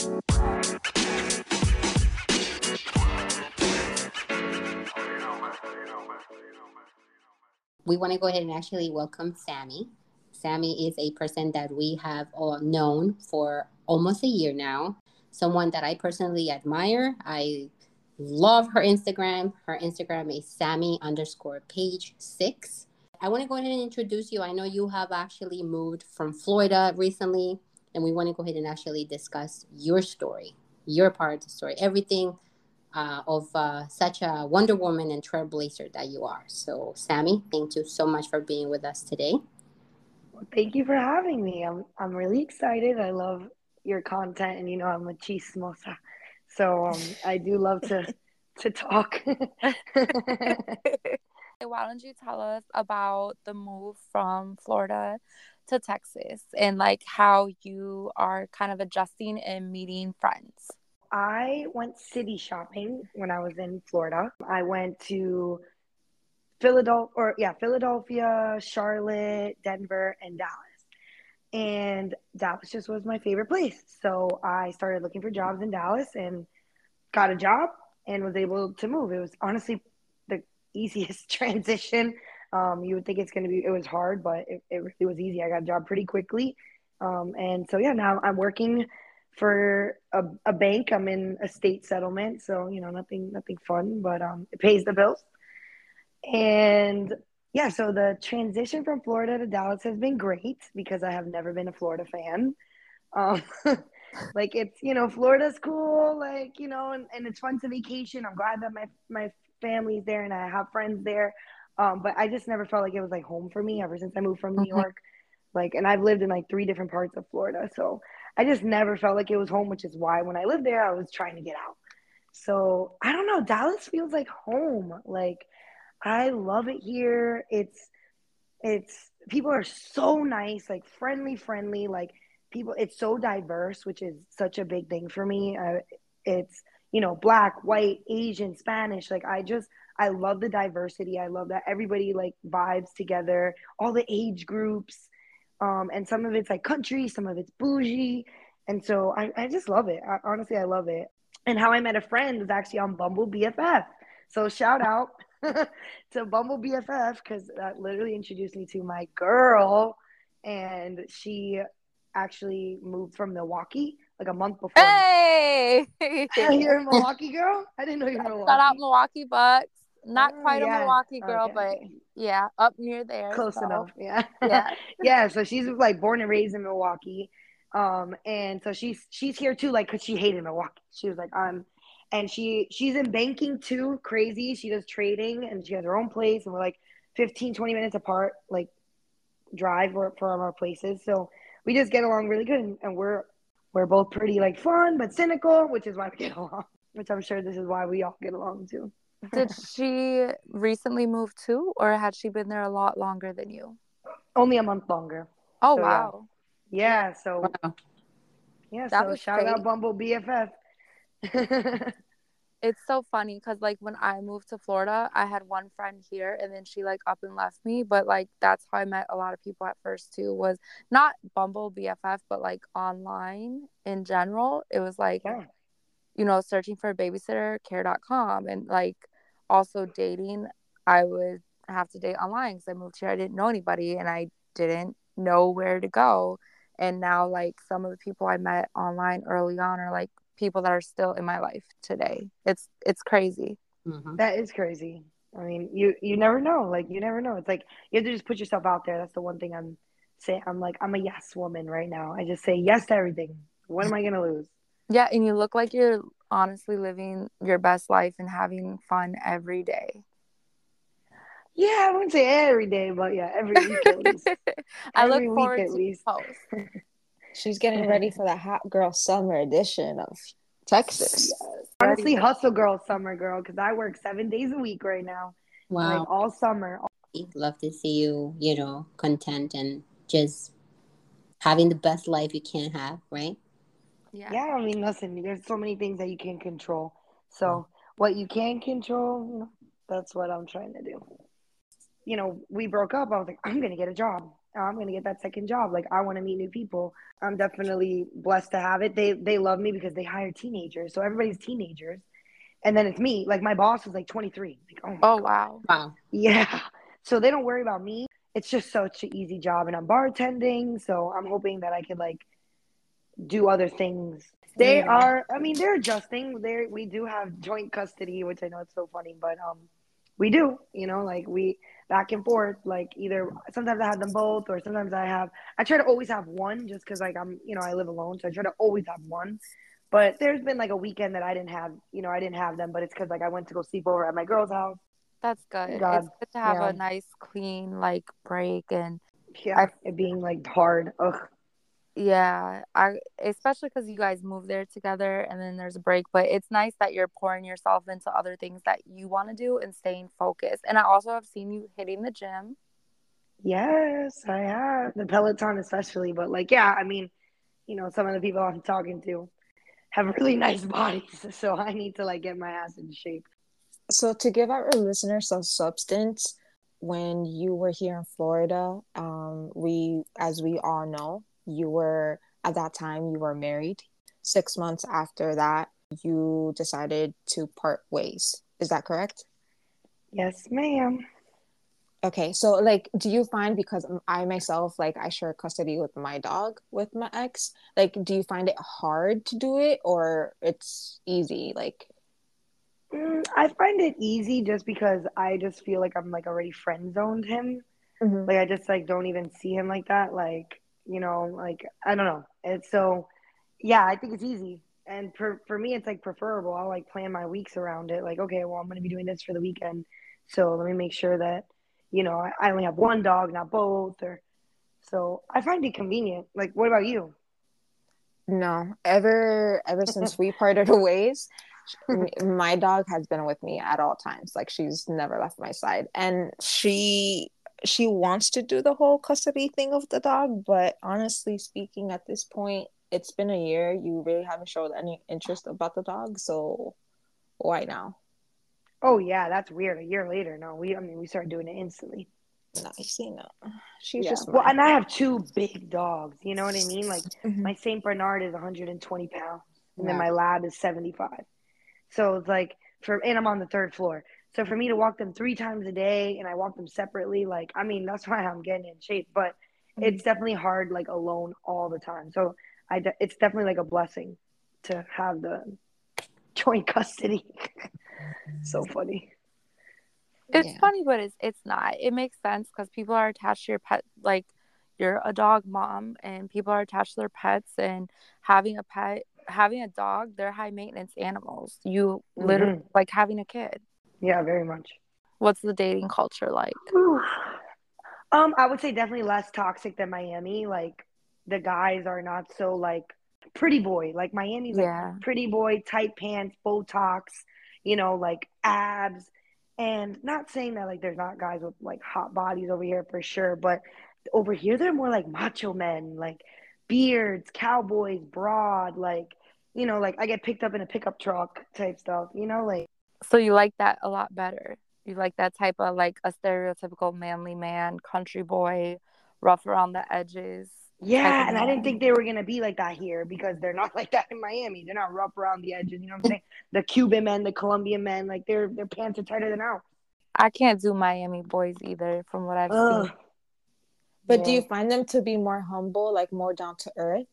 We want to go ahead and actually welcome Sammy. Sammy is a person that we have all known for almost a year now. Someone that I personally admire. I love her Instagram. Her Instagram is Sammy underscore paige six. I want to go ahead and introduce you. I know you have actually moved from Florida recently, and we want to go ahead and actually discuss your story, your part of the story, everything uh, of uh, such a Wonder Woman and trailblazer that you are. So, Sammy, thank you so much for being with us today. Well, thank you for having me. I'm I'm really excited. I love your content, and you know I'm a chismosa, so um, I do love to to talk. Why don't you tell us about the move from Florida to Texas and like how you are kind of adjusting and meeting friends? I went city shopping when I was in Florida. I went to Philadelphia, or yeah, Philadelphia, Charlotte, Denver, and Dallas. And Dallas just was my favorite place. So I started looking for jobs in Dallas and got a job and was able to move. It was honestly the easiest transition. Um, you would think it's going to be, it was hard, but it, it really was easy. I got a job pretty quickly. Um, and so, yeah, now I'm working for a, a bank. I'm in estate settlement, so you know nothing nothing fun, but um, it pays the bills. And yeah, so the transition from Florida to Dallas has been great because I have never been a Florida fan. Um, like it's you know Florida's cool, like you know, and, and it's fun to vacation. I'm glad that my my family's there and I have friends there. Um, but I just never felt like it was like home for me ever since I moved from New mm-hmm. York. Like, and I've lived in like three different parts of Florida, so I just never felt like it was home, which is why when I lived there, I was trying to get out. So I don't know. Dallas feels like home. Like I love it here. It's it's people are so nice, like friendly, friendly. Like people, it's so diverse, which is such a big thing for me. Uh, it's you know black, white, Asian, Spanish. Like I just I love the diversity. I love that everybody like vibes together. All the age groups um, and some of it's like country, some of it's bougie, and so I, I just love it. I, honestly, I love it. And how I met a friend was actually on Bumble BFF. So shout out to Bumble BFF because that literally introduced me to my girl, and she actually moved from Milwaukee like a month before. Hey, you're a Milwaukee girl. I didn't know you were Milwaukee. Shout out Milwaukee Bucks. Not oh, quite yeah. a Milwaukee girl, okay. but yeah, up near there. Close so. enough. Yeah. Yeah. yeah. So she's like born and raised in Milwaukee. Um, and so she's she's here too, like cause she hated Milwaukee. She was like, um, and she she's in banking too, crazy. She does trading and she has her own place, and we're like 15, 20 minutes apart, like drive for from our places. So we just get along really good and, and we're we're both pretty like fun but cynical, which is why we get along. Which I'm sure this is why we all get along too. Did she recently move too, or had she been there a lot longer than you? Only a month longer. Oh so, wow. Yeah. yeah so wow. yeah. That so shout great. out Bumble BFF. it's so funny because like when I moved to Florida, I had one friend here, and then she like up and left me. But like that's how I met a lot of people at first too. Was not Bumble BFF, but like online in general. It was like. Yeah you know, searching for a babysitter, care.com, and like also dating, I would have to date online because I moved here. I didn't know anybody and I didn't know where to go. And now, like, some of the people I met online early on are like people that are still in my life today. It's it's crazy. Mm-hmm. That is crazy. I mean, you you never know. Like, you never know. It's like you have to just put yourself out there. That's the one thing I'm saying. I'm like, I'm a yes woman right now. I just say yes to everything. What am I gonna lose? Yeah, and you look like you're honestly living your best life and having fun every day. Yeah, I wouldn't say every day, but yeah, every week at least. I every look forward to least. post. She's getting ready for the hot girl summer edition of Texas. Yes. Honestly, hustle girl summer girl because I work seven days a week right now. Wow, like all summer. Love to see you, you know, content and just having the best life you can have, right? Yeah. Yeah. I mean, listen, there's so many things that you can control. So what you can control, that's what I'm trying to do. You know, we broke up. I was like, I'm gonna get a job. I'm gonna get that second job. Like I want to meet new people. I'm definitely blessed to have it. They they love me because they hire teenagers, so everybody's teenagers, and then it's me. Like my boss is like 23. Like oh, oh God. wow. Wow. yeah. So they don't worry about me. It's just such an easy job, and I'm bartending, so I'm hoping that I could like do other things. They Yeah. are. I mean, they're adjusting. They we do have joint custody, which I know it's so funny, but um, we do. You know, like we back and forth. Like either sometimes I have them both, or sometimes I have. I try to always have one, just because like I'm, you know, I live alone, so I try to always have one. But there's been like a weekend that I didn't have, you know, I didn't have them, but it's because like I went to go sleep over at my girl's house. That's good. God, It's good to have yeah. a nice, clean like break and Yeah, I- it being like hard. Ugh. Yeah, I especially because you guys move there together and then there's a break. But it's nice that you're pouring yourself into other things that you want to do and staying focused. And I also have seen you hitting the gym. Yes, I have the Peloton, especially. But like, yeah, I mean, you know, some of the people I'm talking to have really nice bodies, so I need to like get my ass in shape. So to give our listeners some substance, when you were here in Florida, um, we, as we all know, you were at that time you were married. Six months after that, you decided to part ways. Is that correct? Yes, ma'am. Okay, so like, do you find because I myself, like, I share custody with my dog with my ex, like, do you find it hard to do it or it's easy? Like, Mm, I find it easy just because I just feel like I'm like already friend zoned him. Mhm. Like I just like don't even see him like that. Like you know, like I don't know. And so, yeah, I think it's easy. And for for me, it's like preferable. I'll like plan my weeks around it. Like okay, well I'm gonna be doing this for the weekend, so let me make sure that you know I, I only have one dog, not both. Or so I find it convenient. Like what about you? no, ever ever since we parted ways, my dog has been with me at all times. Like, she's never left my side, and she she wants to do the whole custody thing of the dog, but honestly speaking, at this point, it's been a year. You really haven't showed any interest about the dog, so why now? Oh yeah, that's weird. A year later, no, we I mean we started doing it instantly. Nice, you know. She's Yeah. just Well, and I have two big dogs. You know what I mean? Like Mhm. my Saint Bernard is 120 pounds, and then my lab is 75. So it's like for, and I'm on the third floor. So for me to walk them three times a day, and I walk them separately, like I mean that's why I'm getting in shape. But mm-hmm. it's definitely hard, like alone all the time. So I, de- it's definitely like a blessing to have the joint custody. so funny. It's Yeah. funny, but it's it's not. It makes sense because people are attached to your pet. Like you're a dog mom, and people are attached to their pets. And having a pet, having a dog, they're high maintenance animals. You literally mm-hmm. like having a kid. Yeah, very much. What's the dating culture like? Ooh. Um, I would say definitely less toxic than Miami. Like the guys are not so like pretty boy. Like Miami's like pretty boy, tight pants, Botox, you know, like abs. And not saying that like there's not guys with like hot bodies over here for sure, but over here they're more like macho men, like beards, cowboys, broad, like you know, like I get picked up in a pickup truck type stuff, you know, like So you like that a lot better. You like that type of like a stereotypical manly man, country boy, rough around the edges. Yeah, of and I didn't think they were gonna be like that here because they're not like that in Miami. They're not rough around the edges. You know what I'm saying? the Cuban men, the Colombian men, like their their pants are tighter than ours. I can't do Miami boys either, from what I've Ugh. seen. But do you find them to be more humble, like more down to earth?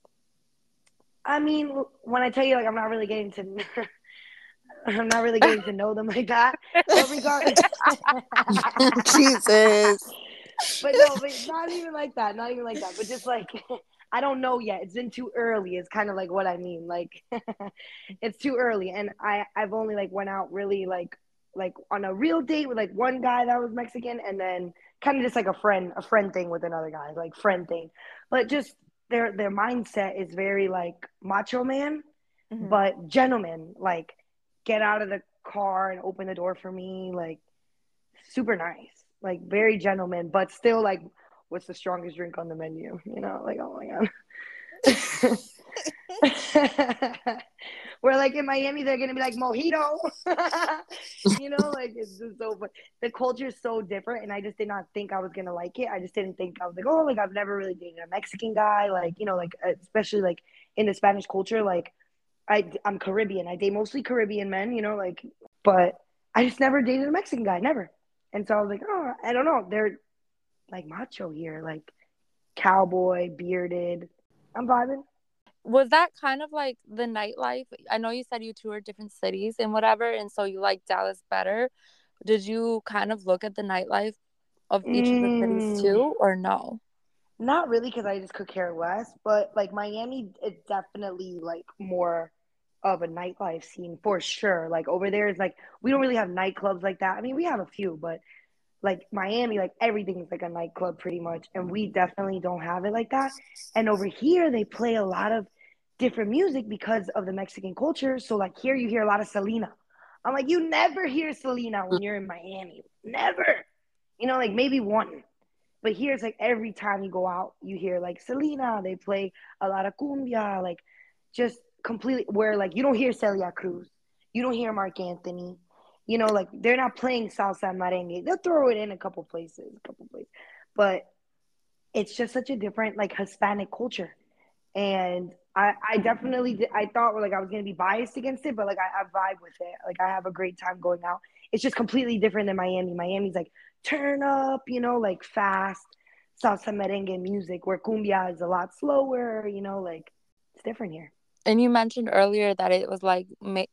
I mean, when I tell you, like, I'm not really getting to, I'm not really getting to know them like that. But regardless, Jesus. but no, but not even like that. Not even like that. But just like, I don't know yet. It's been too early. It's kind of like what I mean. Like, it's too early, and I I've only like went out really like like on a real date with like one guy that was Mexican, and then kind of just like a friend a friend thing with another guy, like friend thing. But just their their mindset is very like macho man, Mhm. but gentleman. Like, get out of the car and open the door for me. Like, super nice. Like very gentleman, but still like, what's the strongest drink on the menu? You know, like oh my god. We're like in Miami, they're gonna be like mojito. you know, like it's just so fun. The culture is so different, and I just did not think I was gonna like it. I just didn't think I was like, oh, like I've never really dated a Mexican guy, like you know, like especially like in the Spanish culture, like I I'm Caribbean. I date mostly Caribbean men, you know, like, but I just never dated a Mexican guy, never. And so I was like, oh, I don't know, they're like macho here, like cowboy, bearded. I'm vibing was that kind of like the nightlife? I know you said you toured different cities and whatever, and so you like Dallas better. Did you kind of look at the nightlife of each mm. of the cities too, or no? Not really, because I just could care less. But like Miami, it's definitely like more of a nightlife scene for sure. Like over there is like we don't really have nightclubs like that. I mean, we have a few, but like Miami, like everything's like a nightclub pretty much, and we definitely don't have it like that. And over here, they play a lot of different music because of the Mexican culture. So like here you hear a lot of Selena. I'm like, you never hear Selena when you're in Miami. Never. You know, like maybe one. But here it's like every time you go out, you hear like Selena. They play a lot of cumbia, like just completely where like you don't hear Celia Cruz. You don't hear Marc Anthony. You know, like they're not playing salsa merengue. They'll throw it in a couple places, a couple places. But it's just such a different like Hispanic culture. And I, I definitely did, I thought like I was gonna be biased against it, but like I, I vibe with it. Like I have a great time going out. It's just completely different than Miami. Miami's like turn up, you know, like fast salsa merengue music, where cumbia is a lot slower. You know, like it's different here. And you mentioned earlier that it was like ma-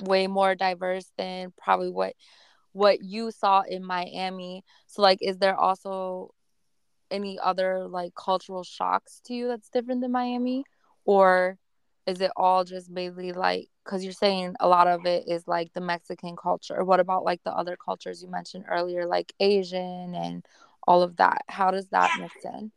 way more diverse than probably what what you saw in Miami. So like, is there also any other like cultural shocks to you that's different than Miami? or is it all just mainly like because you're saying a lot of it is like the mexican culture what about like the other cultures you mentioned earlier like asian and all of that how does that mix in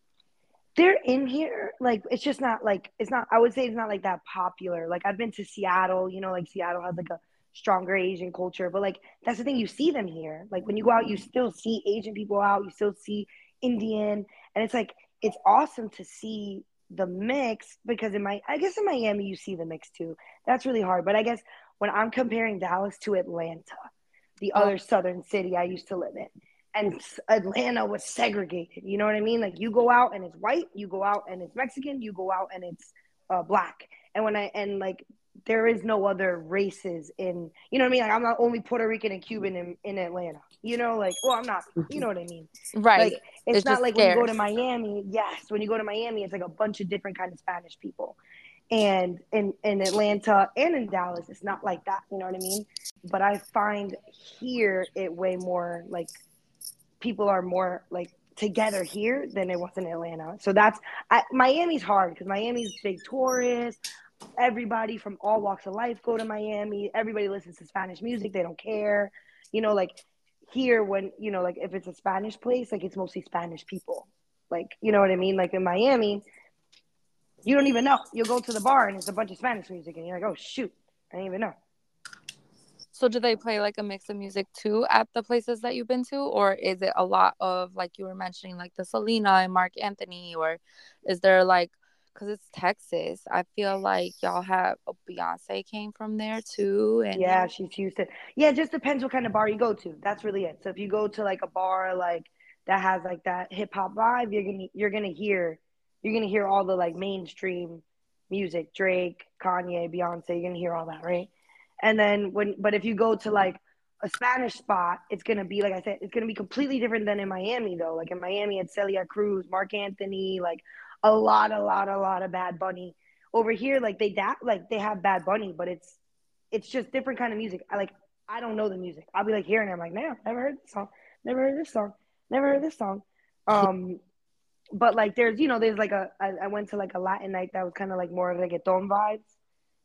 they're in here like it's just not like it's not i would say it's not like that popular like i've been to seattle you know like seattle has like a stronger asian culture but like that's the thing you see them here like when you go out you still see asian people out you still see indian and it's like it's awesome to see the mix because in my I guess in Miami you see the mix too. That's really hard. But I guess when I'm comparing Dallas to Atlanta, the other southern city I used to live in, and Atlanta was segregated. You know what I mean? Like you go out and it's white, you go out and it's Mexican, you go out and it's uh, black. And when I and like there is no other races in you know what I mean? Like I'm not only Puerto Rican and Cuban in, in Atlanta. You know, like well I'm not you know what I mean. Right. Like it's, it's not like when you go to Miami, yes, when you go to Miami it's like a bunch of different kind of Spanish people. And in, in Atlanta and in Dallas, it's not like that, you know what I mean? But I find here it way more like people are more like together here than it was in Atlanta. So that's I, Miami's hard because Miami's big tourist everybody from all walks of life go to Miami. Everybody listens to Spanish music. They don't care. You know, like here when, you know, like if it's a Spanish place, like it's mostly Spanish people. Like, you know what I mean? Like in Miami, you don't even know. You'll go to the bar and it's a bunch of Spanish music and you're like, oh shoot, I didn't even know. So do they play like a mix of music too at the places that you've been to? Or is it a lot of like you were mentioning like the Selena and Marc Anthony or is there like because it's Texas. I feel like y'all have oh, Beyonce came from there too, and yeah, she's Houston. Yeah, it just depends what kind of bar you go to. That's really it. So if you go to like a bar like that has like that hip hop vibe, you're gonna you're gonna hear you're gonna hear all the like mainstream music, Drake, Kanye, Beyonce. You're gonna hear all that, right? And then when, but if you go to like a Spanish spot, it's gonna be like I said, it's gonna be completely different than in Miami though. Like in Miami, it's Celia Cruz, Marc Anthony, like a lot, a lot, a lot of Bad Bunny. Over here, like they da- like they have Bad Bunny, but it's it's just different kind of music. I like I don't know the music. I'll be like hearing it, I'm like, man, never heard this song, never heard this song, never heard this song. Um, but like there's you know there's like a I, I went to like a Latin night that was kind of like more reggaeton vibes,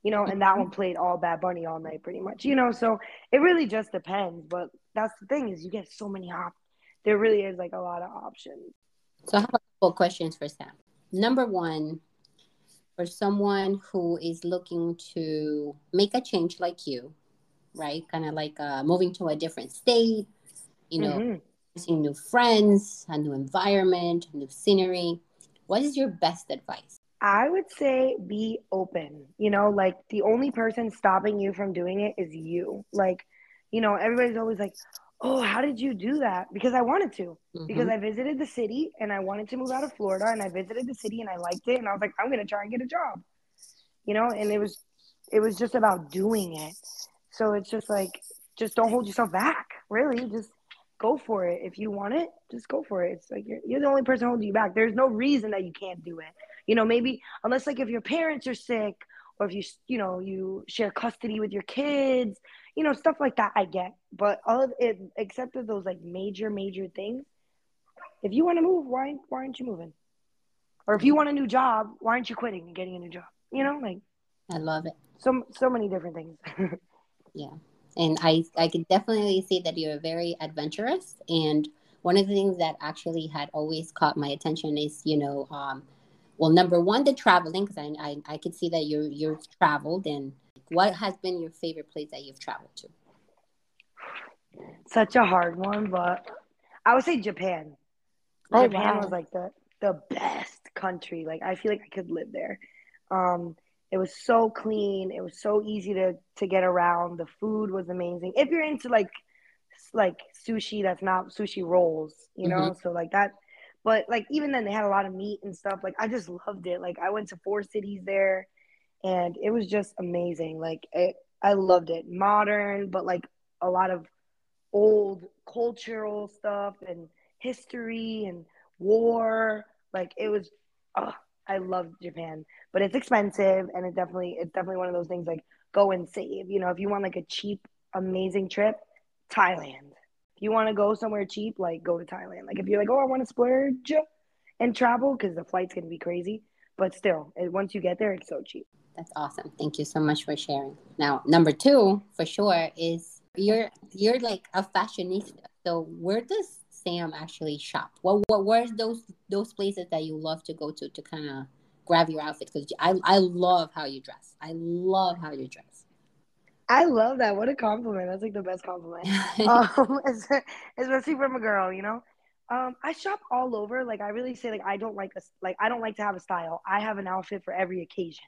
you know, and that one played all Bad Bunny all night pretty much, you know. So it really just depends. But that's the thing is you get so many options. There really is like a lot of options. So I have a couple questions for Sam number one, for someone who is looking to make a change like you, right? Kind of like uh, moving to a different state, you know, mm-hmm. seeing new friends, a new environment, new scenery. What is your best advice? I would say be open. You know, like the only person stopping you from doing it is you. Like, you know, everybody's always like, "Oh, how did you do that?" Because I wanted to. Mm-hmm. Because I visited the city and I wanted to move out of Florida and I visited the city and I liked it and I was like, "I'm going to try and get a job." You know, and it was it was just about doing it. So it's just like just don't hold yourself back. Really, just go for it. If you want it, just go for it. It's like you're, you're the only person holding you back. There's no reason that you can't do it. You know, maybe unless like if your parents are sick or if you you know you share custody with your kids, you know stuff like that. I get, but all of it except for those like major major things. If you want to move, why why aren't you moving? Or if you want a new job, why aren't you quitting and getting a new job? You know, like I love it. So so many different things. yeah and I I can definitely see that you're very adventurous. And one of the things that actually had always caught my attention is you know, um, well, number one, the traveling because I, I I could see that you're you've traveled. And what has been your favorite place that you've traveled to? Such a hard one, but I would say Japan. Oh, Japan wow. was like the the best country. Like I feel like I could live there. Um, it was so clean. It was so easy to to get around. The food was amazing. If you're into like like sushi, that's not sushi rolls, you know. Mm-hmm. So like that, but like even then they had a lot of meat and stuff. Like I just loved it. Like I went to four cities there, and it was just amazing. Like it, I loved it. Modern, but like a lot of old cultural stuff and history and war. Like it was, oh, I love Japan, but it's expensive and it definitely it's definitely one of those things like go and save. You know, if you want like a cheap, amazing trip, Thailand. You want to go somewhere cheap, like go to Thailand. Like if you're like, oh, I want to splurge and travel because the flight's gonna be crazy, but still, once you get there, it's so cheap. That's awesome. Thank you so much for sharing. Now, number two for sure is you're you're like a fashionista. So where does Sam actually shop? What what where's those those places that you love to go to to kind of grab your outfits? Because I I love how you dress. I love how you dress. I love that. What a compliment. That's like the best compliment. um, especially from a girl, you know. Um, I shop all over. Like I really say, like I don't like a like I don't like to have a style. I have an outfit for every occasion.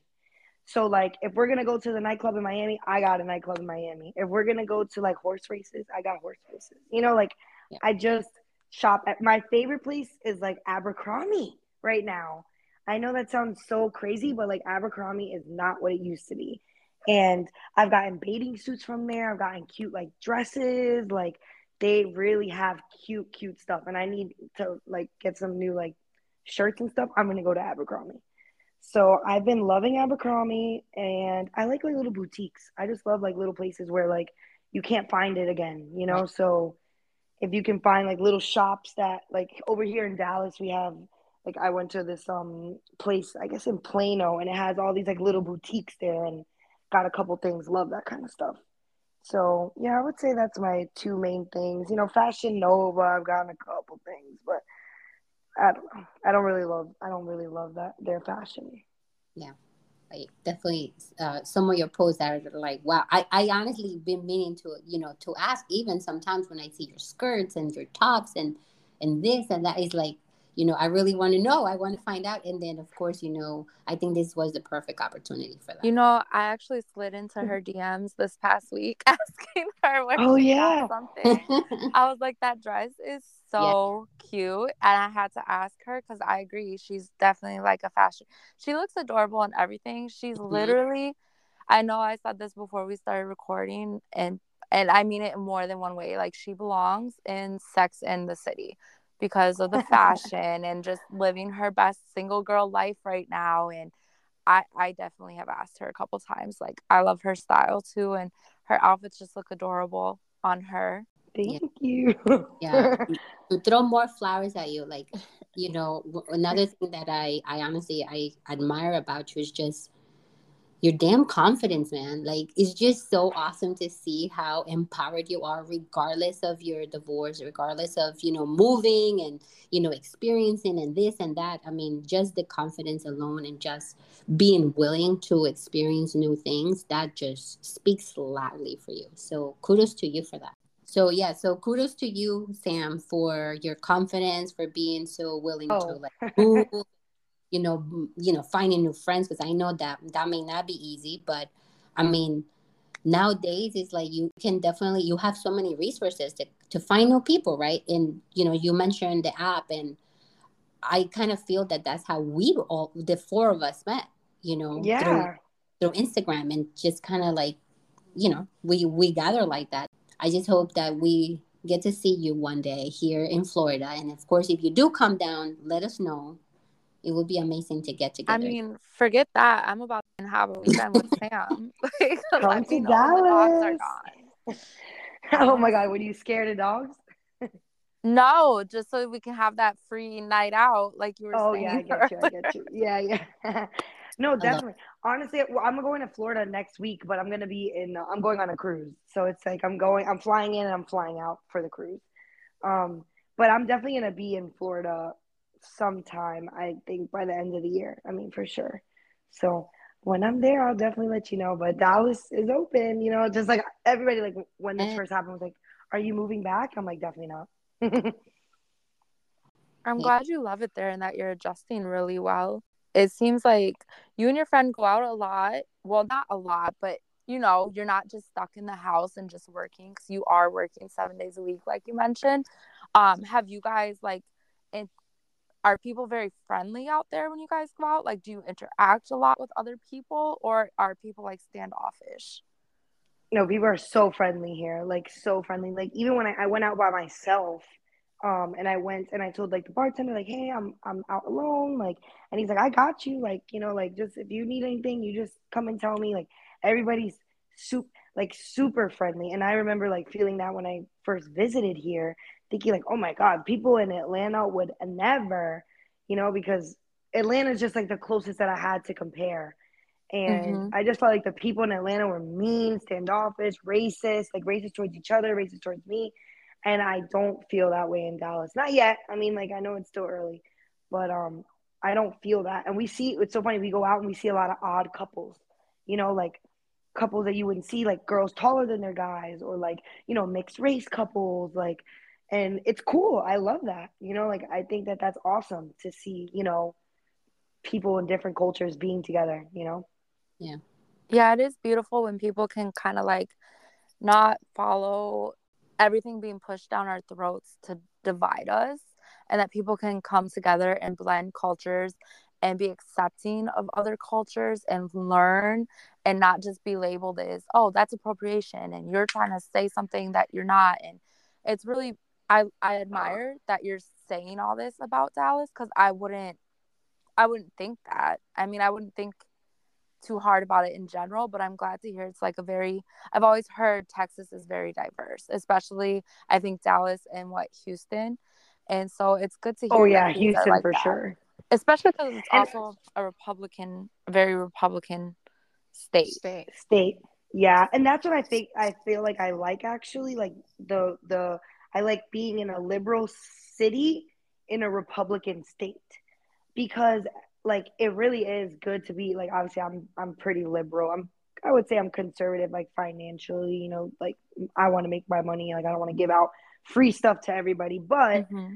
So like if we're gonna go to the nightclub in Miami, I got a nightclub in Miami. If we're gonna go to like horse races, I got horse races. You know, like yeah. I just shop at my favorite place is like Abercrombie right now. I know that sounds so crazy, but like Abercrombie is not what it used to be. And I've gotten bathing suits from there. I've gotten cute like dresses. Like they really have cute, cute stuff. And I need to like get some new like shirts and stuff. I'm gonna go to Abercrombie. So I've been loving Abercrombie and I like like little boutiques. I just love like little places where like you can't find it again, you know? So if you can find like little shops that like over here in Dallas we have like I went to this um place I guess in Plano and it has all these like little boutiques there and got a couple things love that kind of stuff. So yeah, I would say that's my two main things. You know, Fashion Nova, I've gotten a couple things, but I don't. I don't really love I don't really love that their fashion. Yeah definitely uh, some of your posts are like wow I, I honestly been meaning to you know to ask even sometimes when i see your skirts and your tops and and this and that is like you know i really want to know i want to find out and then of course you know i think this was the perfect opportunity for that. You know i actually slid into her dms this past week asking her what oh yeah. something. I was like that dress is so yeah. cute and i had to ask her because i agree she's definitely like a fashion she looks adorable and everything she's mm-hmm. literally i know i said this before we started recording and and i mean it in more than one way like she belongs in sex in the city because of the fashion and just living her best single girl life right now and I, I definitely have asked her a couple times like i love her style too and her outfits just look adorable on her Thank yeah. you. yeah. To throw more flowers at you. Like, you know, another thing that I, I honestly, I admire about you is just your damn confidence, man. Like, it's just so awesome to see how empowered you are, regardless of your divorce, regardless of, you know, moving and, you know, experiencing and this and that. I mean, just the confidence alone and just being willing to experience new things, that just speaks loudly for you. So kudos to you for that. So yeah, so kudos to you, Sam, for your confidence, for being so willing oh. to like move, you know, you know, finding new friends because I know that that may not be easy, but I mean, nowadays it's like you can definitely you have so many resources to, to find new people right? And you know you mentioned the app and i kind of feel that that's how we all the four of us met you know yeah. through, through instagram and just kind of like you know we we gather like that. I just hope that we get to see you one day here in florida and of course if you do come down let us know it would be amazing to get together. I mean, forget that. I'm about to have a weekend with Sam. like, Come to Dallas. oh my god, were you scared of dogs? no, just so we can have that free night out, like you were oh, saying. Oh yeah, I get you. I get you. Yeah, yeah. no, definitely. Honestly, well, I'm going to Florida next week, but I'm gonna be in. Uh, I'm going on a cruise, so it's like I'm going. I'm flying in and I'm flying out for the cruise. Um, but I'm definitely gonna be in Florida sometime. I think by the end of the year. I mean, for sure. So when I'm there, I'll definitely let you know. But Dallas is open, you know, just like everybody, like when this first happened, was like, "Are you moving back?" I'm like, definitely not. I'm glad you love it there and that you're adjusting really well. It seems like you and your friend go out a lot. Well, not a lot, but you know, you're not just stuck in the house and just working because you are working seven days a week, like you mentioned. Um, have you guys like in- are people very friendly out there when you guys go out? Like, do you interact a lot with other people, or are people like standoffish? No, people are so friendly here, like so friendly. Like even when I, I went out by myself, um, and I went and I told like the bartender, like, hey, I'm I'm out alone, like, and he's like, I got you, like, you know, like just if you need anything, you just come and tell me. Like everybody's super like super friendly, and I remember like feeling that when I first visited here, thinking like, oh my God, people in Atlanta would never, you know, because Atlanta is just like the closest that I had to compare. And mm-hmm. I just felt like the people in Atlanta were mean, standoffish, racist, like racist towards each other, racist towards me. And I don't feel that way in Dallas. Not yet. I mean, like I know it's still early, but um I don't feel that. And we see it's so funny, we go out and we see a lot of odd couples, you know, like couples that you wouldn't see, like girls taller than their guys, or like, you know, mixed race couples, like and it's cool. I love that you know like i think that that's awesome to see you know people in different cultures being together you know? Yeah. Yeah it is beautiful when people can kind of like not follow everything being pushed down our throats to divide us and that people can come together and blend cultures and be accepting of other cultures and learn and not just be labeled as oh that's appropriation and you're trying to say something that you're not and it's really I I oh. admire that you're saying all this about Dallas because I wouldn't I wouldn't think that. I mean, I wouldn't think too hard about it in general, but I'm glad to hear it's like a very I've always heard Texas is very diverse, especially I think Dallas and what Houston. And so it's good to oh, hear. Oh yeah, Houston like for that. sure. Especially because it's also a Republican, very Republican state. State. State. Yeah, and that's what I think. I feel like I like actually, like the the I like being in a liberal city in a Republican state because like it really is good to be like obviously I'm I'm pretty liberal. I'm I would say I'm conservative like financially, you know, like I want to make my money, like I don't want to give out free stuff to everybody, but mm-hmm.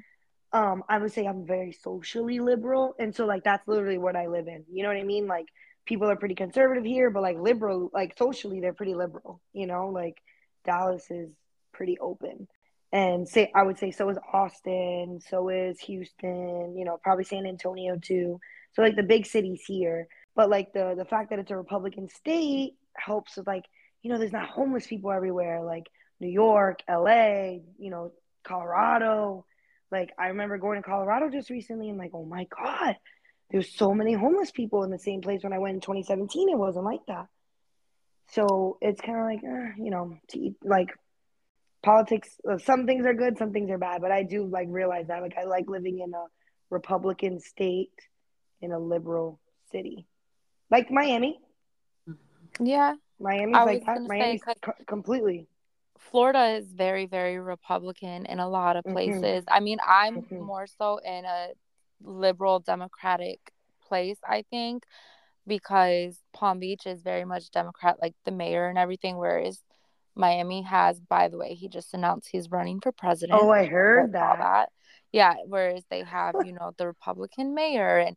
um I would say I'm very socially liberal and so like that's literally what I live in. You know what I mean? Like people are pretty conservative here, but like liberal like socially they're pretty liberal, you know? Like Dallas is pretty open and say I would say so is Austin, so is Houston, you know, probably San Antonio too. So like the big cities here, but like the the fact that it's a Republican state helps with like you know there's not homeless people everywhere like New York, L.A., you know, Colorado. Like I remember going to Colorado just recently and like oh my god, there's so many homeless people in the same place when I went in 2017. It wasn't like that. So it's kind of like uh, you know to eat, like politics uh, some things are good some things are bad but i do like realize that like i like living in a republican state in a liberal city like miami yeah miami's like that miami's co- completely florida is very very republican in a lot of mm-hmm. places mm-hmm. i mean i'm mm-hmm. more so in a liberal democratic place i think because palm beach is very much democrat like the mayor and everything whereas Miami has, by the way, he just announced he's running for president. Oh, I heard that. that. Yeah, whereas they have, you know, the Republican mayor and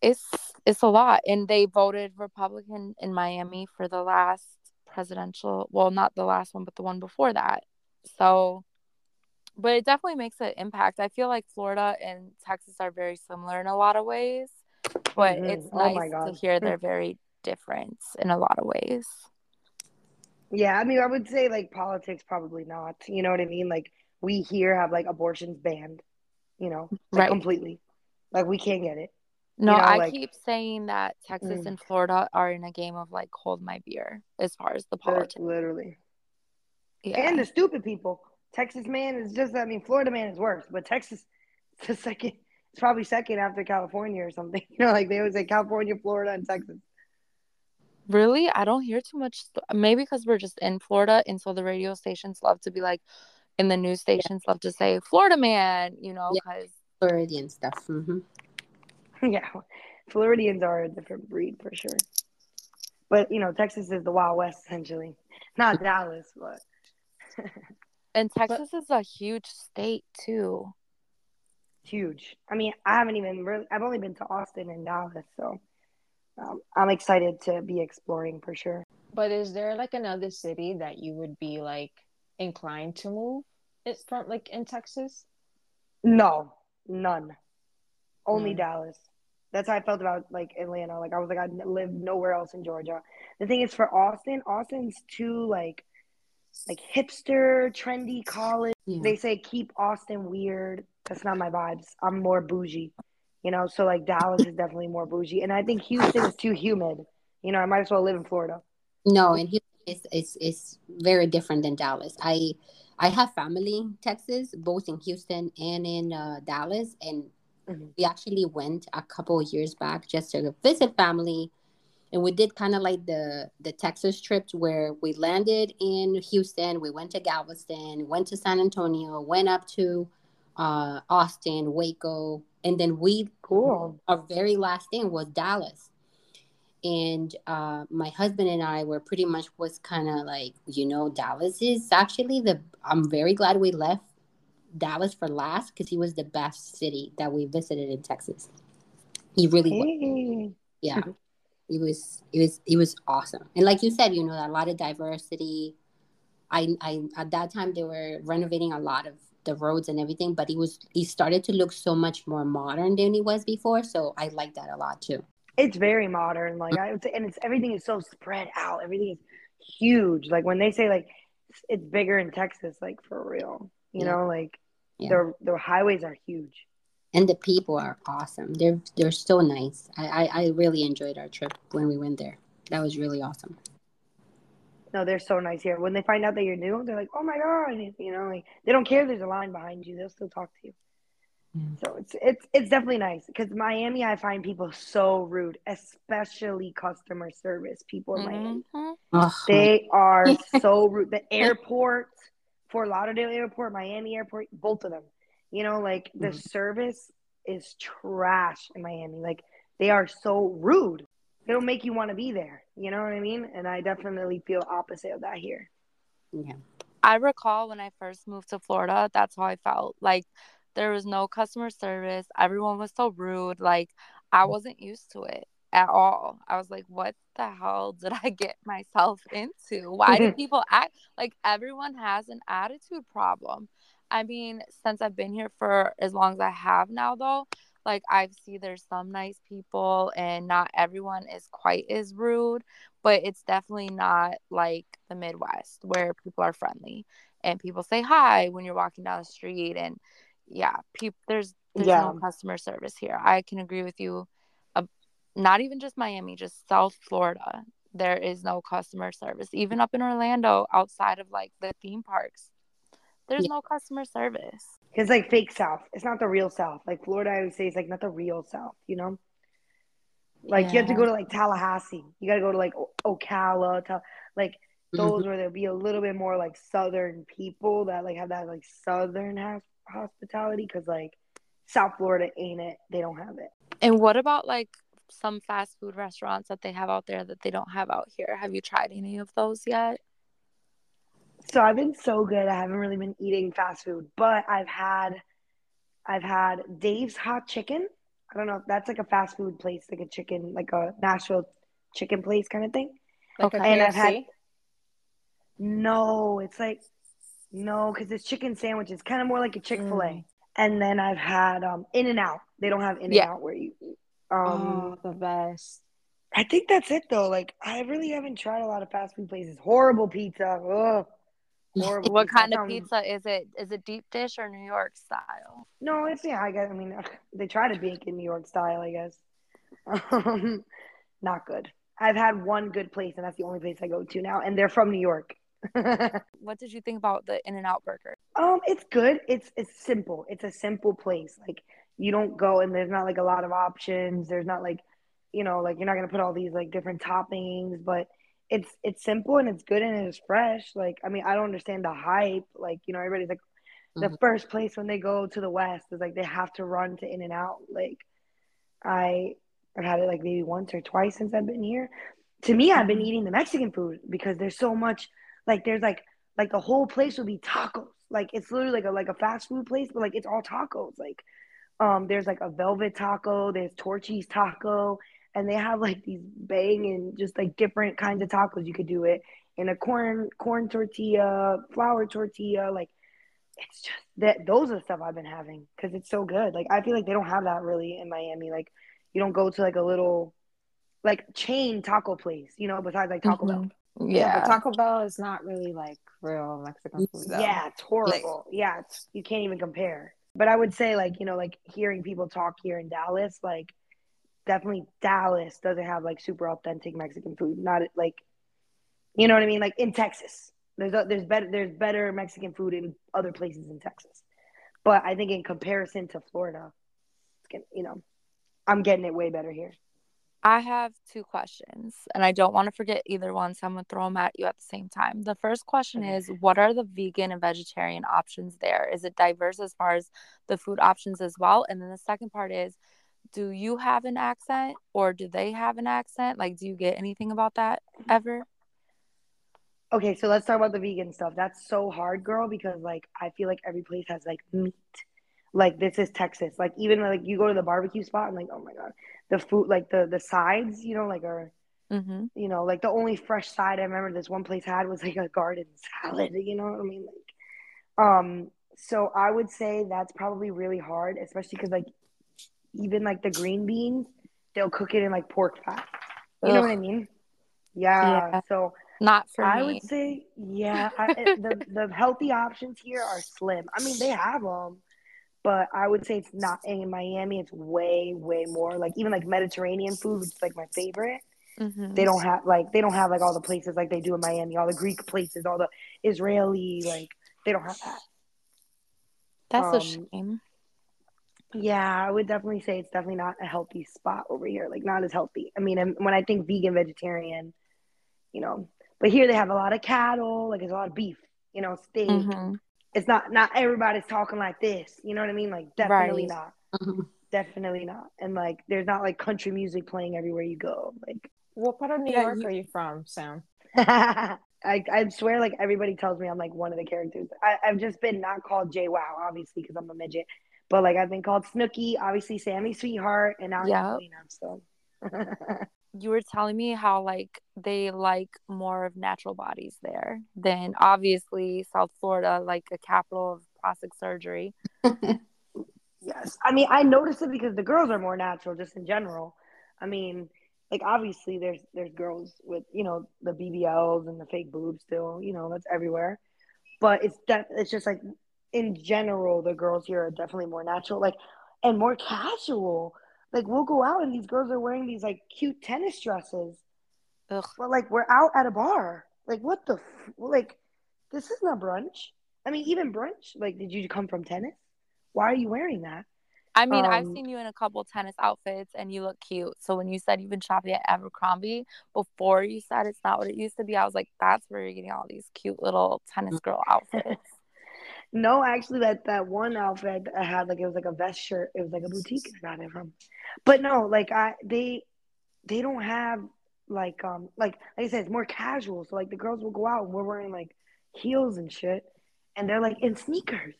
it's it's a lot and they voted republican in miami for the last presidential well not the last one but the one before that so but it definitely makes an impact i feel like florida and texas are very similar in a lot of ways but Mhm. it's Oh nice to hear they're very different in a lot of ways Yeah, I mean, I would say like politics, probably not. You know what I mean? Like we here have like abortions banned, you know, like Right. completely. Like we can't get it. no know, i like- keep saying that texas Mm. and florida are in a game of like hold my beer as far as the politics Literally. yeah And the stupid people. Texas man is just, I mean, Florida man is worse, but Texas, it's the second, it's probably second after California or something. You know, like they always say California, Florida, and Texas. Really? I don't hear too much. st- Maybe because we're just in Florida, and so the radio stations love to be like, and the news stations love to say Florida man, you know, Yeah. because Floridian stuff. hmm yeah. Floridians are a different breed for sure. But, you know, Texas is the Wild West, essentially. Not Dallas, but and Texas is a huge state too. huge. I mean, I haven't even really, I've only been to Austin and Dallas, so um, I'm excited to be exploring for sure. But is there like another city that you would be like inclined to move? It's from like in Texas. No, none. Only Mm. Dallas. That's how I felt about like Atlanta. Like I was like I live nowhere else in Georgia. The thing is for Austin, Austin's too like like hipster, trendy college. Yeah. They say keep Austin weird. That's not my vibes. I'm more bougie. You know, so like Dallas is definitely more bougie. And I think Houston is too humid. You know, I might as well live in Florida. No, and Houston is, is is very different than Dallas. I I have family in Texas, both in Houston and in uh, Dallas, and Mhm. we actually went a couple of years back just to visit family, and we did kind of like the the Texas trips where we landed in Houston, we went to Galveston, went to San Antonio, went up to uh, Austin, Waco, and then we Cool. our very last thing was Dallas. And uh, my husband and I were pretty much was kind of like, you know, Dallas is actually the. I'm very glad we left Dallas for last because he was the best city that we visited in Texas. He really was. Yeah, it was. It was. It was awesome. And like you said, you know, a lot of diversity. I, I at that time they were renovating a lot of the roads and everything, but it was it started to look so much more modern than it was before. So I like that a lot too. It's very modern, like I would say, and it's everything is so spread out. Everything is huge. Like when they say like it's bigger in Texas, like for real, you Yeah. know, like Yeah. their their highways are huge. and the people are awesome. They're they're so nice. I, I I really enjoyed our trip when we went there. That was really awesome. No, they're so nice here. When they find out that you're new, they're like, "Oh my god!" You know, like they don't care. There's a line behind you. They'll still talk to you. Mm. So it's it's it's definitely nice because Miami, I find people so rude, especially customer service people in Miami. Mhm. Oh, They are so rude. The airport, Fort Lauderdale Airport, Miami Airport, both of them. You know, like the Mhm. service is trash in Miami. Like they are so rude. They don't make you want to be there. You know what I mean? And I definitely feel opposite of that here. yeah. I recall when I first moved to Florida, that's how I felt. Like there was no customer service. Everyone was so rude. Like I mm. wasn't used to it at all. I was like, what the hell did I get myself into? Why do people act like everyone has an attitude problem? I mean, since I've been here for as long as I have now, though, like i see there's some nice people and not everyone is quite as rude, but it's definitely not like the Midwest where people are friendly and people say hi when you're walking down the street and yeah, people there's there's Yeah. no customer service here. I can agree with you. Uh, not even just Miami, just South Florida. There is no customer service. Even up in Orlando, outside of like the theme parks, there's Yeah. no customer service. It's like fake South. It's not the real South. Like Florida, I would say, is like not the real South. You know, like you have to go to like Tallahassee. You got to go to like o- Ocala, to, like those mm-hmm. where there'll be a little bit more like Southern people that like have that like Southern hos- hospitality. Because like South Florida ain't it. They don't have it. And what about like some fast food restaurants that they have out there that they don't have out here? Have you tried any of those yet? So I've been so good. I haven't really been eating fast food, but I've had, I've had Dave's Hot Chicken. I don't know. if That's like a fast food place, like a chicken, like a Nashville chicken place kind of thing. Like Okay. And I've had- No, it's like no, because it's chicken sandwiches, kind of more like a Chick Fil A. Mm. And then I've had um In and Out. They don't have In and Yeah. Out where you. Um, oh, the best. I think that's it though. Like I really haven't tried a lot of fast food places. Horrible pizza. Ugh. Horrible. What kind of Um, pizza is it? Is it deep dish or New York style? No, it's yeah. I guess. I mean, they try to bake in New York style. I guess. Um, not good. I've had one good place, and that's the only place I go to now, and they're from New York. What did you think about the In-N-Out burger? Um, it's good. It's it's simple. It's a simple place. Like you don't go and there's not like a lot of options. There's not like, you know, like you're not gonna put all these like different toppings, but it's it's simple and it's good and it's fresh. Like I mean, I don't understand the hype. Like you know, everybody's like the Mhm. first place when they go to the West is like they have to run to In-N-Out. Like I I've had it like maybe once or twice since I've been here. To me, I've been eating the Mexican food because there's so much like there's like like the whole place would be tacos. Like it's literally like a like a fast food place, but like it's all tacos. Like um there's like a velvet taco, there's Torchy's taco, and they have like these bang and just like different kinds of tacos you could do it in a corn corn tortilla, flour tortilla, like it's just that those are the stuff I've been having because it's so good. Like I feel like they don't have that really in Miami. Like you don't go to like a little like chain taco place, you know, besides like Taco mm-hmm. Bell. Yeah, but Taco Bell is not really like real Mexican food. Though. Yeah, it's horrible. yeah, it's, you can't even compare. But I would say, like, you know, like hearing people talk here in Dallas, like, definitely Dallas doesn't have like super authentic Mexican food. Not like, you know what I mean? Like in Texas, there's a, there's better there's better Mexican food in other places in Texas. But I think in comparison to Florida, you know, I'm getting it way better here. I have two questions, and I don't want to forget either one, so I'm gonna throw them at you at the same time. The first question is, what are the vegan and vegetarian options there? Is it diverse as far as the food options as well? And then the second part is, do you have an accent or do they have an accent? Like, do you get anything about that ever? Okay, so let's talk about the vegan stuff. That's so hard, girl, because like I feel like every place has like meat. Like this is Texas. Like even like you go to the barbecue spot and like, oh my god, the food like the the sides, you know, like are Mm-hmm. you know, like the only fresh side I remember this one place had was like a garden salad, you know what I mean? Like um so I would say that's probably really hard, especially cuz like even like the green beans, they'll cook it in like pork fat. You know what I mean? Yeah. Yeah. So Not for I me. would say, yeah, I, the the healthy options here are slim. I mean, they have them, but I would say it's not in Miami. It's way, way more like even like Mediterranean food, which is like my favorite. Mhm. They don't have like they don't have like all the places like they do in Miami, all the Greek places, all the Israeli like they don't have that. That's a um, shame. Yeah, I would definitely say it's definitely not a healthy spot over here. Like not as healthy. I mean, and when I think vegan, vegetarian, you know, but here they have a lot of cattle. Like there's a lot of beef. You know, steak. Mhm. It's not not everybody's talking like this. You know what I mean? Like definitely Right. not. Mhm. Definitely not. And like there's not like country music playing everywhere you go. Like What part of New Yeah, York you- are you from, Sam? I I swear like everybody tells me I'm like one of the characters. I, I've just been not called JWoww, obviously, because I'm a midget. But like I've been called Snooki, obviously Sammy Sweetheart, and now. Angelina. So you were telling me how like they like more of natural bodies there than obviously South Florida, like a capital of plastic surgery. Yes. I mean, I noticed it because the girls are more natural just in general. I mean, like obviously there's there's girls with, you know, the BBLs and the fake boobs still, you know, that's everywhere. But it's that it's just like in general the girls here are definitely more natural like and more casual. Like we'll go out and these girls are wearing these like cute tennis dresses. Ugh. But like we're out at a bar. Like what the f- like this is not brunch. I mean, even brunch. Like did you come from tennis? Why are you wearing that? I mean, I've Um, seen you in a couple tennis outfits and you look cute. So when you said you've been shopping at Abercrombie, before you said it's not what it used to be, I was like, that's where you're getting all these cute little tennis girl outfits. No, actually, that that one outfit I had, like it was like a vest shirt. It was like a boutique I got it from. But no, like I they they don't have like um like like I said, it's more casual. So like the girls will go out and we're wearing like heels and shit, and they're like in sneakers,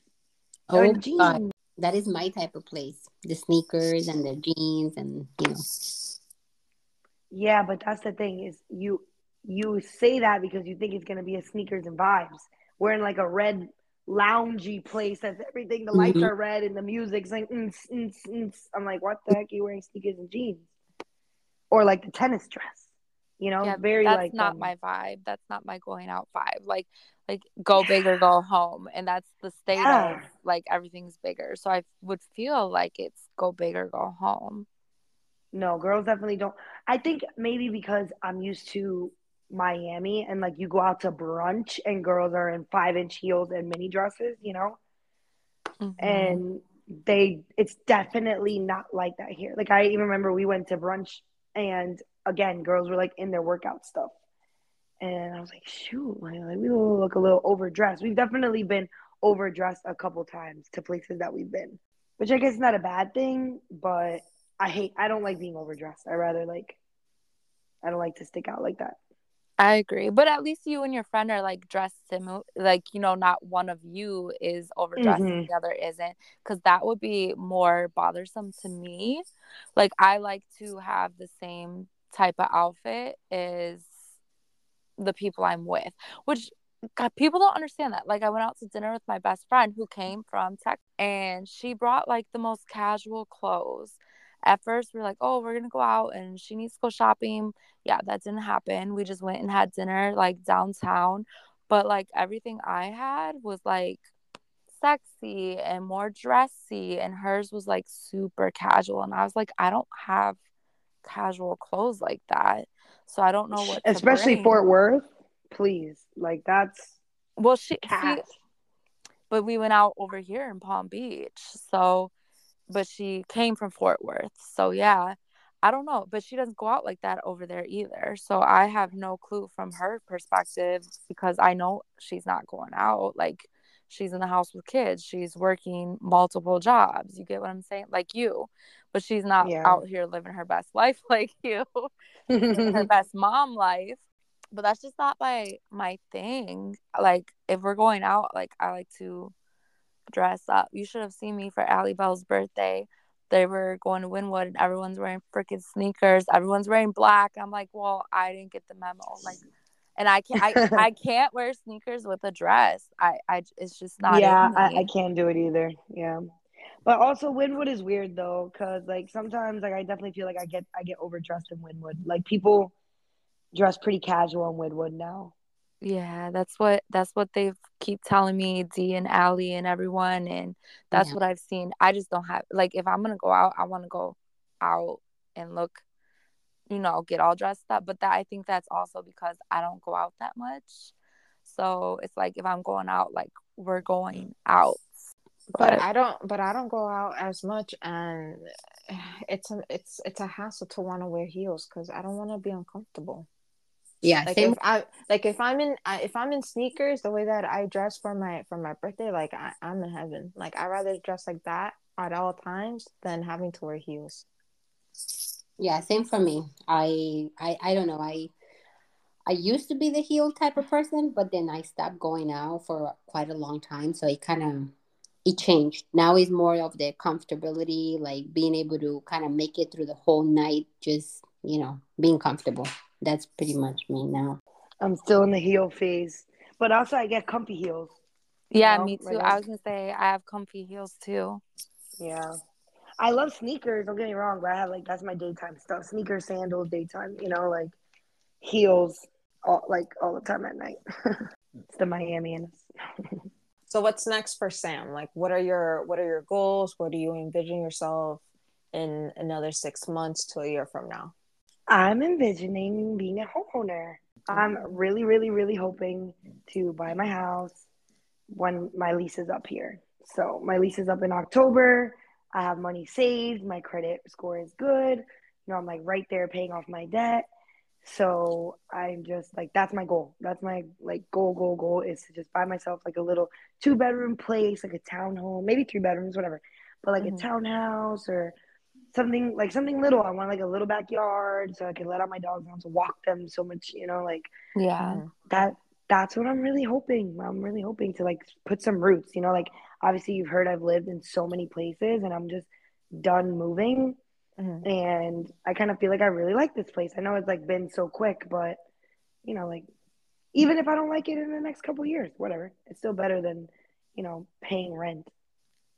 Oh, in God. jeans. that is my type of place. The sneakers and the jeans and you know. Yeah, but that's the thing is you you say that because you think it's gonna be a sneakers and vibes. We're in like a red loungy place that's everything. The lights Mhm. are red and the music's like. Mm, mm, mm. I'm like, what the heck? Are you wearing sneakers and jeans, or like the tennis dress? You know, yeah, very that's like not um, my vibe. That's not my going out vibe. Like like go big or go home, and that's the state of like everything's bigger. So I would feel like it's go big or go home. No, girls definitely don't. I think maybe because I'm used to Miami and like you go out to brunch and girls are in five inch heels and mini dresses, you know, Mhm. and they it's definitely not like that here. Like I even remember we went to brunch and again, girls were like in their workout stuff. And I was like, shoot, like, we look a little overdressed. We've definitely been overdressed a couple times to places that we've been, which I guess is not a bad thing, but I hate, I don't like being overdressed. I rather like, I don't like to stick out like that. I agree, but at least you and your friend are like dressed similar. Like you know, not one of you is overdressed Mhm. and the other isn't, because that would be more bothersome to me. Like I like to have the same type of outfit as the people I'm with, which God, people don't understand that. Like I went out to dinner with my best friend who came from Tech, and she brought like the most casual clothes. At first, we are like, "Oh, we're gonna go out, and she needs to go shopping." Yeah, that didn't happen. We just went and had dinner like downtown, but like everything I had was like sexy and more dressy, and hers was like super casual. And I was like, I don't have casual clothes like that, so I don't know what. to Especially. Fort Worth, please. Like that's Well, she cat. but we went out over here in Palm Beach. So, but she came from Fort Worth. So, yeah, I don't know. But she doesn't go out like that over there either. So, I have no clue from her perspective because I know she's not going out. Like, she's in the house with kids, she's working multiple jobs. You get what I'm saying? Like you. But she's not Yeah. out here living her best life like you her best mom life but that's just not my my thing like if we're going out like i like to dress up you should have seen me for Allie Bell's birthday they were going to Wynwood and everyone's wearing freaking sneakers everyone's wearing black I'm like well I didn't get the memo like and I can't I, I can't wear sneakers with a dress I I it's just not yeah, I. I can't do it either. Yeah. But also Wynwood is weird though, because like sometimes like I definitely feel like I get I get overdressed in Wynwood. Like people dress pretty casual in Wynwood now. Yeah, that's what that's what they keep telling me, Dee and Allie and everyone, and that's Yeah. what I've seen. I just don't have like if I'm gonna go out, I want to go out and look, you know, get all dressed up. But that I think that's also because I don't go out that much. So it's like if I'm going out, like we're going out. but But I don't but I don't go out as much and it's a it's it's a hassle to want to wear heels because I don't want to be uncomfortable. Yeah, Like same. if I like if I'm in if I'm in sneakers the way that I dress for my for my birthday like I, I'm in heaven. Like I rather dress like that at all times than having to wear heels. Yeah, same for me. I I I don't know. I I used to be the heel type of person, but then I stopped going out for quite a long time. So it kind of it changed. Now it's more of the comfortability, like being able to kind of make it through the whole night, just you know, being comfortable. That's pretty much me now. I'm still in the heel phase. But also I get comfy heels. yeah, know, me too. like I was gonna say I have comfy heels too. Yeah. I love sneakers, don't get me wrong, but I have like that's my daytime stuff. Sneakers, sandals, daytime, you know, like heels all like all the time at night. it's the Miami in us. So what's next for Sam? Like what are your what are your goals? What do you envision yourself in another six months to a year from now? I'm envisioning being a homeowner. I'm really, really, really hoping to buy my house when my lease is up here. So my lease is up in October. I have money saved. My credit score is good. You know, I'm like right there paying off my debt. So I'm just like that's my goal. That's my like goal, goal, goal is to just buy myself like a little two bedroom place, like a townhome, maybe three bedrooms, whatever. But like Mhm. a townhouse or something like something little. I want like a little backyard so I can let out my dogs. I want to walk them so much, you know, like Yeah. Mhm. that that's what I'm really hoping. I'm really hoping to like put some roots, you know, like obviously you've heard I've lived in so many places and I'm just done moving. Mm-hmm. And I kind of feel like I really like this place. I know it's like been so quick, but you know, like even if I don't like it in the next couple years, whatever, it's still better than, you know, paying rent.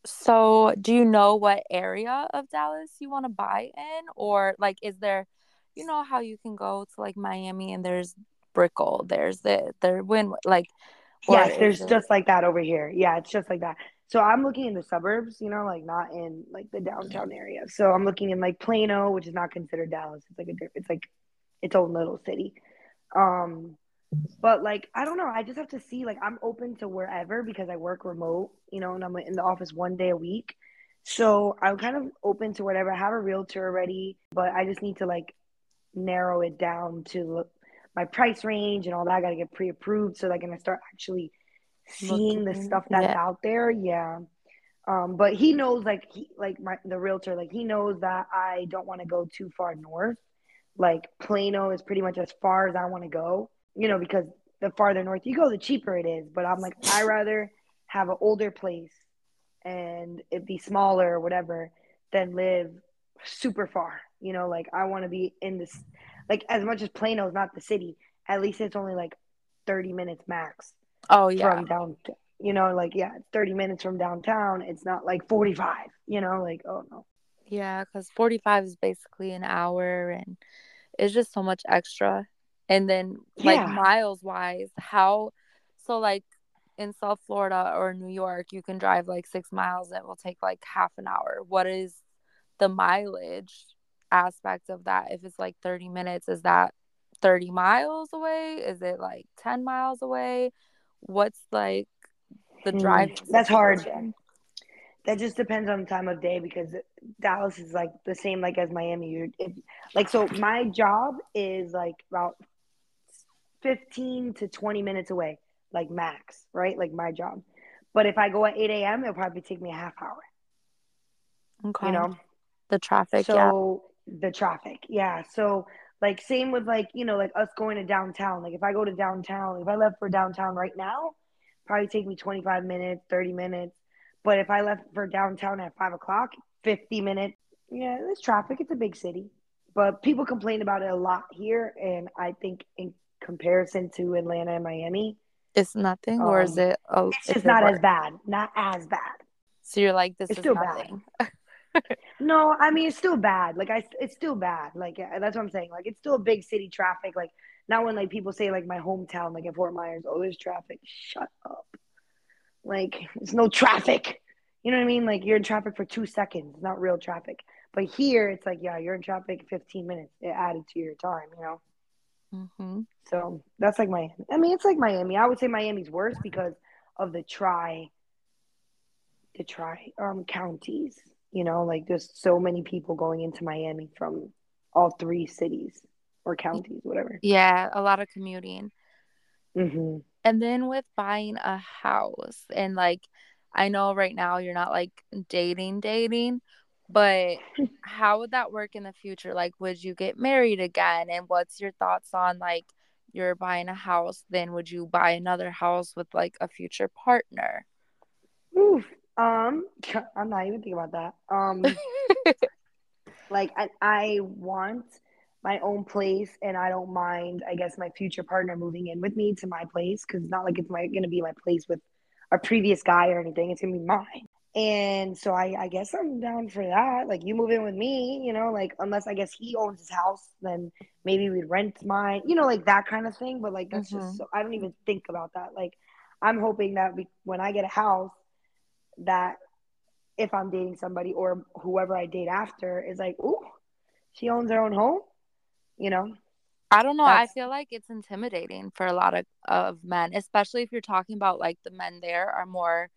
So, do you know what area of Dallas you want to buy in? Or, like, is there, you know, how you can go to like Miami and there's Brickell, there's the, there, when, like, yes, there's just like that over here. Yeah, it's just like that. So, I'm looking in the suburbs, you know, like not in like the downtown area. So, I'm looking in like Plano, which is not considered Dallas. It's like a, it's like its own little city. Um, but like I don't know, I just have to see. Like I'm open to wherever because I work remote, you know, and I'm in the office one day a week. So I'm kind of open to whatever. I have a realtor already, but I just need to like narrow it down to my price range and all that. I got to get pre-approved so that I can start actually seeing the stuff that's yeah. out there. Yeah. Um, but he knows like he like my the realtor like he knows that I don't want to go too far north. Like Plano is pretty much as far as I want to go you know, because the farther north you go, the cheaper it is. But I'm like, I rather have an older place and it be smaller or whatever than live super far. You know, like I want to be in this, like as much as Plano is not the city, at least it's only like 30 minutes max. Oh yeah, from down. You know, like yeah, 30 minutes from downtown. It's not like 45. You know, like oh no. Yeah, because 45 is basically an hour, and it's just so much extra and then like yeah. miles wise how so like in south florida or new york you can drive like six miles and it will take like half an hour. What is the mileage aspect of that? If it's like 30 minutes is that 30 miles away? Is it like 10 miles away? What's like the drive mm, that's hard. that just depends on the time of day because Dallas is like the same like as Miami. You're it, like so my job is like about 15 to 20 minutes away, like max, right? Like my job. But if I go at 8 a.m., it'll probably take me a half hour. Okay. You know? The traffic. So yeah. the traffic. Yeah. So like same with like, you know, like us going to downtown. Like if I go to downtown, if I left for downtown right now, probably take me 25 minutes, 30 minutes. But if I left for downtown at five o'clock, 50 minutes. Yeah, there's traffic. It's a big city. But people complain about it a lot here. And I think in comparison to Atlanta and Miami. It's nothing, um, or is um, it? Oh, it's just not as bad. Not as bad. So you're like, this it's is still nothing. bad. no, I mean it's still bad. Like I, it's still bad. Like that's what I'm saying. Like it's still a big city traffic. Like not when like people say like my hometown, like in Fort Myers, oh there's traffic. Shut up. Like there's no traffic. You know what I mean? Like you're in traffic for two seconds, not real traffic. But here it's like, yeah, you're in traffic 15 minutes. It added to your time, you know. Mm-hmm. So that's like Miami. I mean, it's like Miami. I would say Miami's worse because of the tri, the tri um counties. You know, like there's so many people going into Miami from all three cities or counties, whatever. Yeah, a lot of commuting. Mm-hmm. And then with buying a house, and like, I know right now you're not like dating, dating, but how would that work in the future? Like, would you get married again? And what's your thoughts on like you're buying a house? Then would you buy another house with like a future partner? Oof. Um, I'm not even thinking about that. Um, like I, I want my own place, and I don't mind. I guess my future partner moving in with me to my place because it's not like it's my going to be my place with a previous guy or anything. It's gonna be mine. And so I, I guess I'm down for that. Like you move in with me, you know, like unless I guess he owns his house, then maybe we'd rent mine, you know, like that kind of thing. But like that's mm-hmm. just so I don't even think about that. Like I'm hoping that we, when I get a house, that if I'm dating somebody or whoever I date after is like, ooh, she owns her own home, you know. I don't know. That's... I feel like it's intimidating for a lot of, of men, especially if you're talking about like the men there are more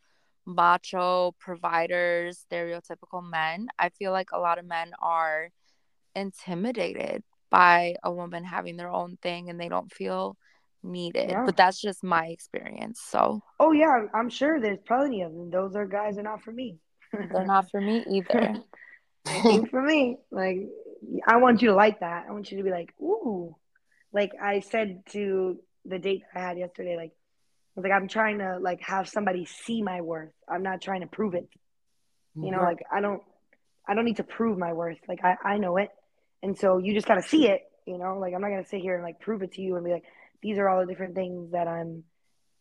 macho providers, stereotypical men. I feel like a lot of men are intimidated by a woman having their own thing and they don't feel needed. Yeah. But that's just my experience. So Oh yeah, I'm sure there's plenty of them. Those are guys are not for me. They're not for me either. Not for me. Like I want you to like that. I want you to be like, ooh. Like I said to the date I had yesterday. Like, was like, I'm trying to like have somebody see my worth. I'm not trying to prove it. You know, like I don't, I don't need to prove my worth. Like I, I know it, and so you just gotta see it. You know, like I'm not gonna sit here and like prove it to you and be like, these are all the different things that I'm,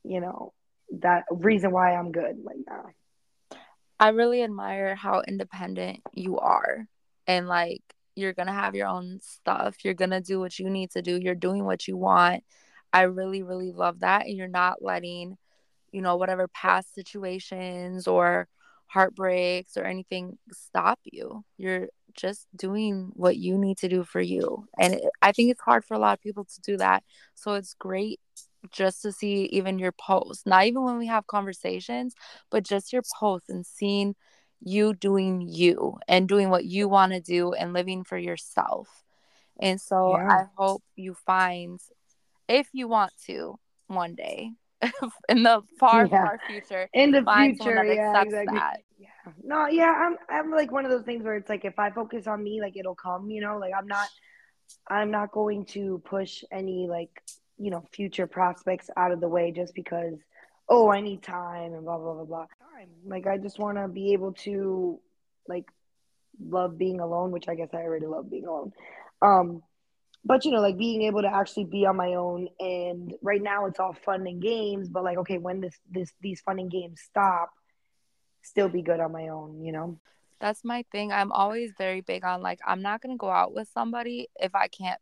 you know, that reason why I'm good. Like, nah. I really admire how independent you are and like you're gonna have your own stuff you're gonna do what you need to do you're doing what you want i really really love that and you're not letting you know whatever past situations or heartbreaks or anything stop you you're just doing what you need to do for you and it, i think it's hard for a lot of people to do that so it's great just to see even your posts not even when we have conversations but just your posts and seeing you doing you and doing what you want to do and living for yourself. And so yeah. I hope you find, if you want to, one day in the far, yeah. far future, in the future, yeah, exactly. That. Yeah, no, yeah, I'm, I'm like one of those things where it's like if I focus on me, like it'll come, you know, like I'm not, I'm not going to push any like, you know, future prospects out of the way just because oh, I need time and blah blah blah blah. Time. Like I just want to be able to like love being alone, which I guess I already love being alone. Um, but you know, like being able to actually be on my own. And right now, it's all fun and games. But like, okay, when this this these fun and games stop, still be good on my own. You know. That's my thing. I'm always very big on like I'm not gonna go out with somebody if I can't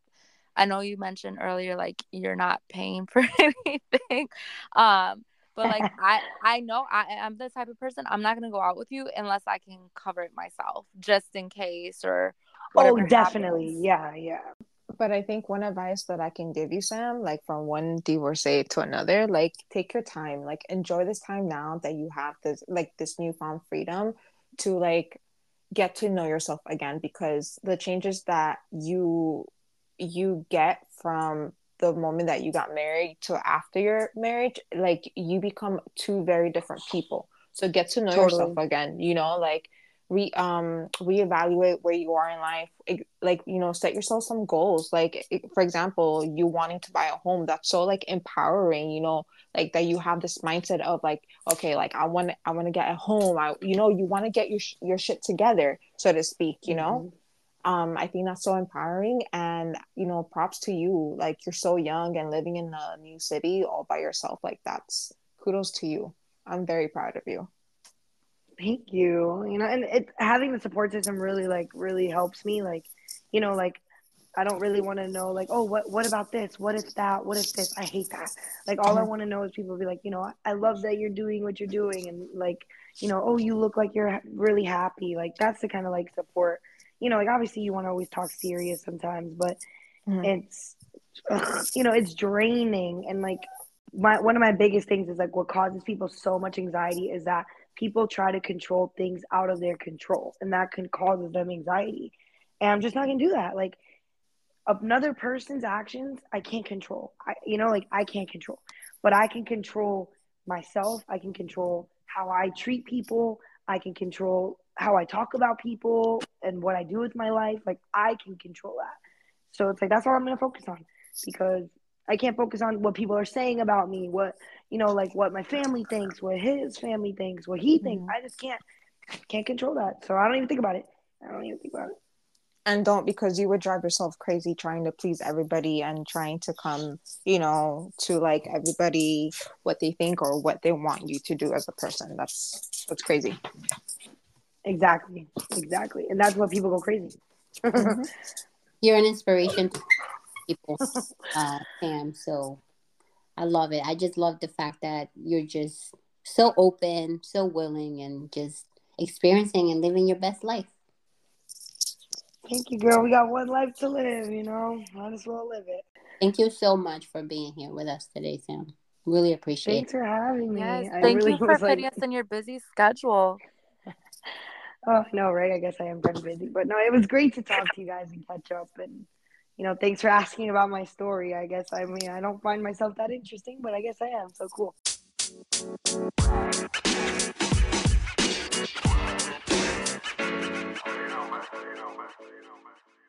I know you mentioned earlier like you're not paying for anything. Um but like I I know I I'm the type of person I'm not gonna go out with you unless I can cover it myself just in case or Oh definitely. Happens. Yeah, yeah. But I think one advice that I can give you, Sam, like from one divorcee to another, like take your time, like enjoy this time now that you have this like this newfound freedom to like get to know yourself again because the changes that you you get from the moment that you got married to after your marriage like you become two very different people so get to know totally. yourself again you know like re um reevaluate where you are in life like you know set yourself some goals like for example you wanting to buy a home that's so like empowering you know like that you have this mindset of like okay like i want i want to get a home i you know you want to get your your shit together so to speak you know mm-hmm um, I think that's so empowering. And, you know, props to you. Like, you're so young and living in a new city all by yourself. Like, that's kudos to you. I'm very proud of you. Thank you. You know, and it having the support system really, like, really helps me. Like, you know, like, I don't really want to know, like, oh, what, what about this? What is that? What is this? I hate that. Like, all I mm-hmm. want to know is people be like, you know, I love that you're doing what you're doing, and like, you know, oh, you look like you're really happy. Like, that's the kind of like support you know, like obviously you want to always talk serious sometimes, but mm-hmm. it's ugh, you know, it's draining and like my one of my biggest things is like what causes people so much anxiety is that people try to control things out of their control and that can cause them anxiety. And I'm just not going to do that. Like another person's actions, I can't control. I you know, like I can't control. But I can control myself. I can control how I treat people. I can control how I talk about people and what I do with my life. Like I can control that. So it's like that's all I'm gonna focus on because I can't focus on what people are saying about me, what you know, like what my family thinks, what his family thinks, what he thinks. Mm-hmm. I just can't can't control that. So I don't even think about it. I don't even think about it. And don't because you would drive yourself crazy trying to please everybody and trying to come, you know, to like everybody what they think or what they want you to do as a person. That's that's crazy. Exactly, exactly, and that's what people go crazy. mm-hmm. You're an inspiration to people, uh, Sam. So I love it. I just love the fact that you're just so open, so willing, and just experiencing and living your best life. Thank you, girl. We got one life to live, you know. Might as well live it. Thank you so much for being here with us today, Sam. Really appreciate Thanks it. Thanks for having me. Yes, thank really you for putting like... us in your busy schedule. Oh no, right? I guess I am pretty busy, but no, it was great to talk to you guys and catch up. And you know, thanks for asking about my story. I guess I mean I don't find myself that interesting, but I guess I am. So cool. You know, man. You know, man. You know, man.